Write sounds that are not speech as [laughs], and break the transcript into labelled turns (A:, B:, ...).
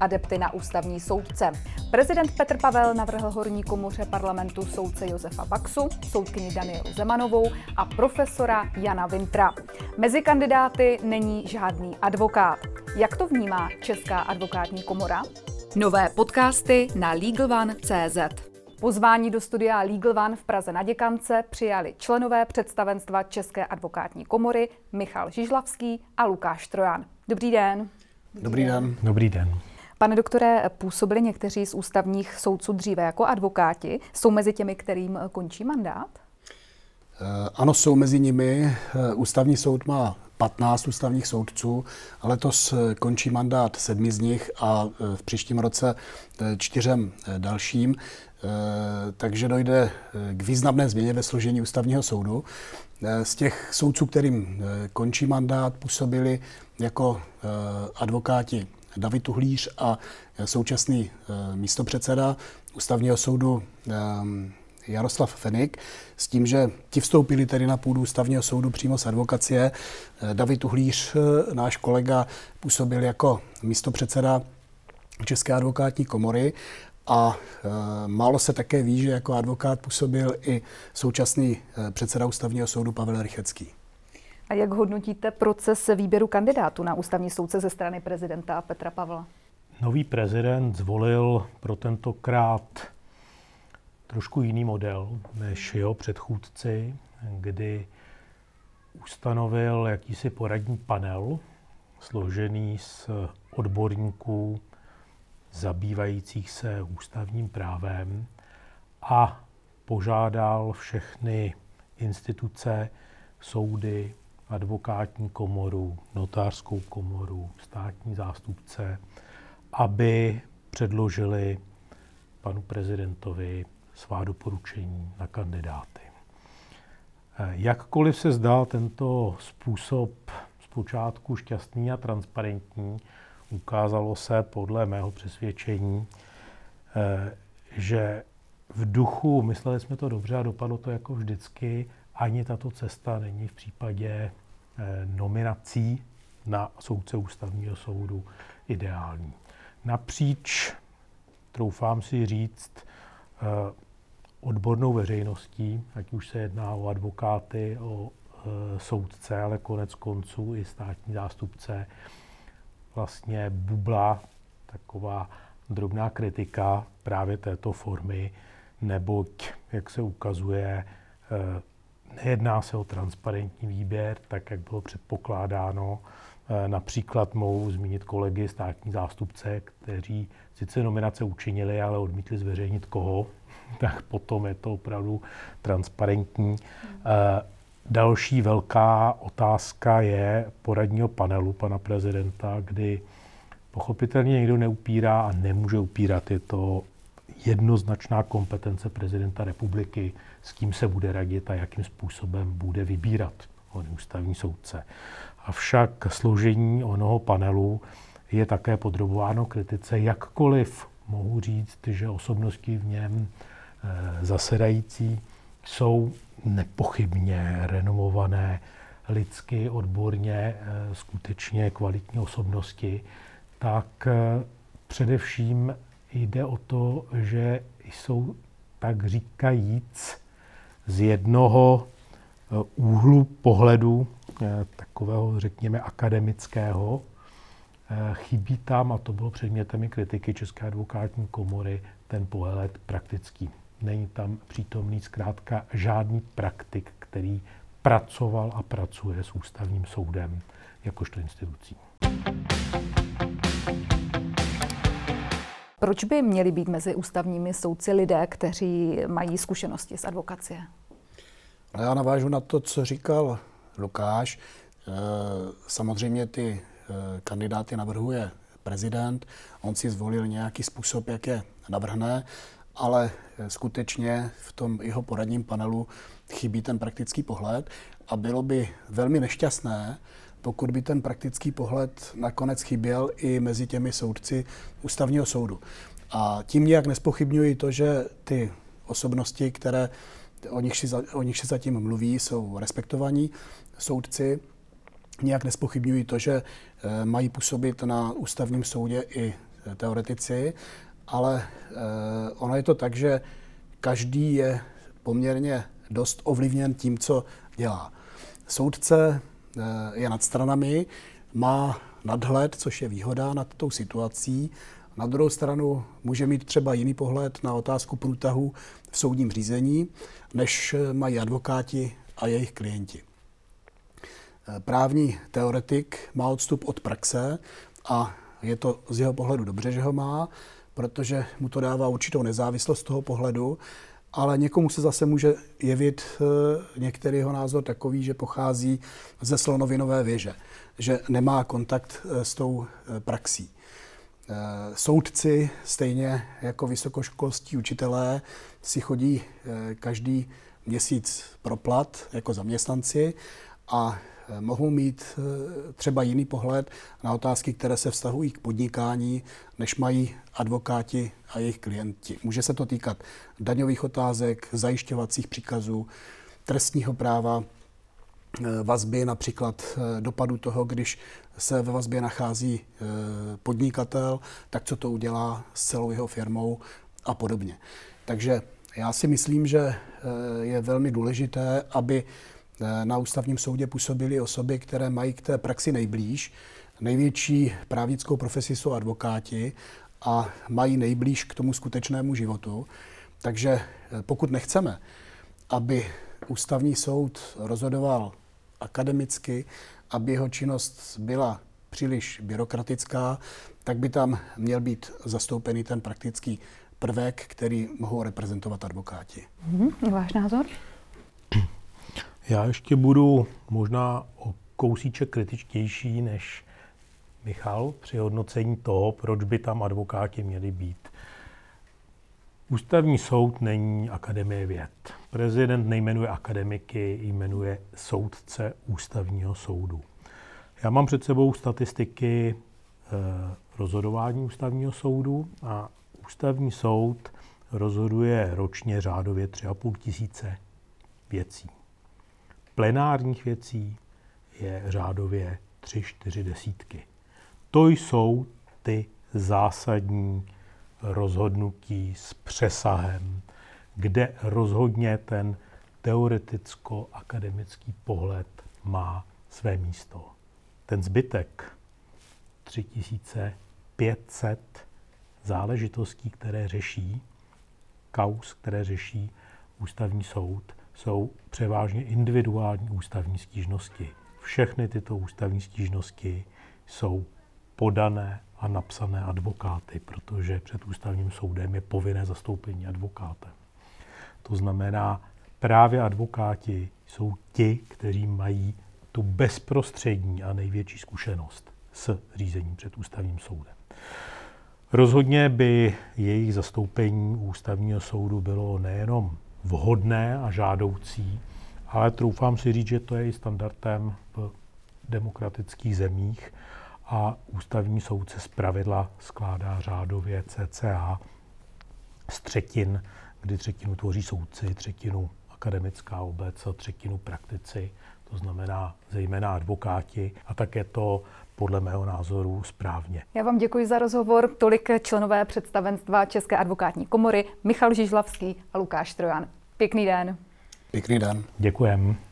A: adepty na ústavní soudce. Prezident Petr Pavel navrhl horní komoře parlamentu soudce Josefa Baxu, soudkyni Danielu Zemanovou a profesora Jana Vintra. Mezi kandidáty není žádný advokát. Jak to vnímá Česká advokátní komora? Nové podcasty na LegalOne.cz Pozvání do studia Legal One v Praze na Děkance přijali členové představenstva České advokátní komory Michal Žižlavský a Lukáš Trojan. Dobrý den.
B: Dobrý den.
C: Dobrý den.
A: Pane doktore, působili někteří z ústavních soudců dříve jako advokáti. Jsou mezi těmi, kterým končí mandát?
B: Eh, ano, jsou mezi nimi. Eh, ústavní soud má 15 ústavních soudců, ale eh, končí mandát sedmi z nich a v příštím roce čtyřem dalším. Takže dojde k významné změně ve složení ústavního soudu. Z těch soudců, kterým končí mandát, působili jako advokáti David Tuhlíř a současný eh, místopředseda ústavního soudu ehm, Jaroslav Fenik, s tím, že ti vstoupili tedy na půdu ústavního soudu přímo z advokacie. David Tuhlíř, eh, náš kolega, působil jako místopředseda České advokátní komory a e, málo se také ví, že jako advokát působil i současný e, předseda ústavního soudu Pavel Rychecký.
A: A jak hodnotíte proces výběru kandidátů na ústavní soudce ze strany prezidenta Petra Pavla?
C: Nový prezident zvolil pro tentokrát trošku jiný model než jeho předchůdci, kdy ustanovil jakýsi poradní panel složený z odborníků zabývajících se ústavním právem a požádal všechny instituce, soudy, advokátní komoru, notářskou komoru, státní zástupce, aby předložili panu prezidentovi svá doporučení na kandidáty. Jakkoliv se zdá tento způsob zpočátku šťastný a transparentní, ukázalo se podle mého přesvědčení, že v duchu, mysleli jsme to dobře a dopadlo to jako vždycky, ani tato cesta není v případě eh, nominací na soudce ústavního soudu ideální. Napříč, troufám si říct, eh, odbornou veřejností, ať už se jedná o advokáty, o eh, soudce, ale konec konců i státní zástupce, vlastně bubla taková drobná kritika právě této formy, neboť, jak se ukazuje, Nejedná se o transparentní výběr, tak jak bylo předpokládáno. E, například mohu zmínit kolegy státní zástupce, kteří sice nominace učinili, ale odmítli zveřejnit koho, [laughs] tak potom je to opravdu transparentní. E, další velká otázka je poradního panelu pana prezidenta, kdy pochopitelně někdo neupírá a nemůže upírat. Je to jednoznačná kompetence prezidenta republiky, s kým se bude radit a jakým způsobem bude vybírat on ústavní soudce. Avšak složení onoho panelu je také podrobováno kritice, jakkoliv mohu říct, že osobnosti v něm eh, zasedající jsou nepochybně renomované lidsky, odborně, eh, skutečně kvalitní osobnosti, tak eh, především jde o to, že jsou tak říkajíc z jednoho eh, úhlu pohledu, eh, takového, řekněme, akademického, eh, chybí tam, a to bylo předmětem kritiky České advokátní komory, ten pohled praktický. Není tam přítomný zkrátka žádný praktik, který pracoval a pracuje s ústavním soudem jakožto institucí.
A: Proč by měli být mezi ústavními soudci lidé, kteří mají zkušenosti z advokacie?
B: Já navážu na to, co říkal Lukáš. Eh, samozřejmě ty eh, kandidáty navrhuje prezident, on si zvolil nějaký způsob, jak je navrhne, ale eh, skutečně v tom jeho poradním panelu chybí ten praktický pohled a bylo by velmi nešťastné, pokud by ten praktický pohled nakonec chyběl i mezi těmi soudci ústavního soudu. A tím nijak nespochybňuji to, že ty osobnosti, které o nich, si, o nich se zatím mluví, jsou respektovaní soudci, nijak nespochybňují to, že eh, mají působit na ústavním soudě i teoretici, ale ono je to tak, že každý je poměrně dost ovlivněn tím, co dělá. Soudce je nad stranami, má nadhled, což je výhoda nad tou situací. Na druhou stranu může mít třeba jiný pohled na otázku průtahu v soudním řízení, než mají advokáti a jejich klienti. Právní teoretik má odstup od praxe a je to z jeho pohledu dobře, že ho má, protože mu to dává určitou nezávislost z toho pohledu, ale někomu se zase může jevit eh, některý jeho názor takový, že pochází ze slonovinové věže, že nemá kontakt eh, s tou eh, praxí. Soudci, stejně jako vysokoškolští učitelé, si chodí každý měsíc pro plat jako zaměstnanci a mohou mít eh, třeba jiný pohled na otázky, které se vztahují k podnikání, než mají advokáti a jejich klienti. Může se to týkat daňových otázek, zajišťovacích příkazů, trestního práva, eh, vazby, například eh, dopadu toho, když se ve vazbě nachází podnikatel, tak co to udělá s celou jeho firmou a podobně. Takže já si myslím, že je velmi důležité, aby na ústavním soudě působily osoby, které mají k té praxi nejblíž. Největší právnickou profesi jsou advokáti a mají nejblíž k tomu skutečnému životu. Takže eh, pokud nechceme, aby ústavní soud rozhodoval akademicky, aby jeho činnost byla příliš byrokratická, tak by tam měl být zastoupený ten praktický prvek, který mohou reprezentovat advokáti.
A: Hmm, váš názor?
C: Já ještě budu možná o kousíček kritičtější než Michal při hodnocení toho, proč by tam advokáti měli být. Ústavní soud není akademie věd. Prezident nejmenuje akademiky, jmenuje soudce ústavního soudu. Já mám před sebou statistiky eh, rozhodování ústavního soudu a ústavní soud rozhoduje ročně řádově 3,5 tisíce věcí plenárních věcí je řádově tři, čtyři desítky. To jsou ty zásadní rozhodnutí s přesahem, kde rozhodně ten teoreticko-akademický pohled má své místo. Ten zbytek 3500 záležitostí, které řeší, kaus, které řeší ústavní soud, jsou převážně individuální ústavní stížnosti. Všechny tyto ústavní stížnosti jsou podané a napsané advokáty, protože před ústavním soudem je povinné zastoupení advokátem. To znamená, právě advokáti jsou ti, kteří mají tu bezprostřední a největší zkušenost s řízením před ústavním soudem. Rozhodně by jejich zastoupení ústavního soudu bylo nejenom vhodné a žádoucí, ale troufám si říct, že to je i standardem v demokratických zemích a ústavní soudce z pravidla skládá řádově CCA z třetin, kdy třetinu tvoří soudci, třetinu akademická obec a třetinu praktici, to znamená zejména advokáti a také to podle mého názoru správně.
A: Já vám děkuji za rozhovor. Tolik členové představenstva České advokátní komory Michal Žižlavský a Lukáš Trojan. Pěkný den.
B: Pěkný den.
C: Děkujeme.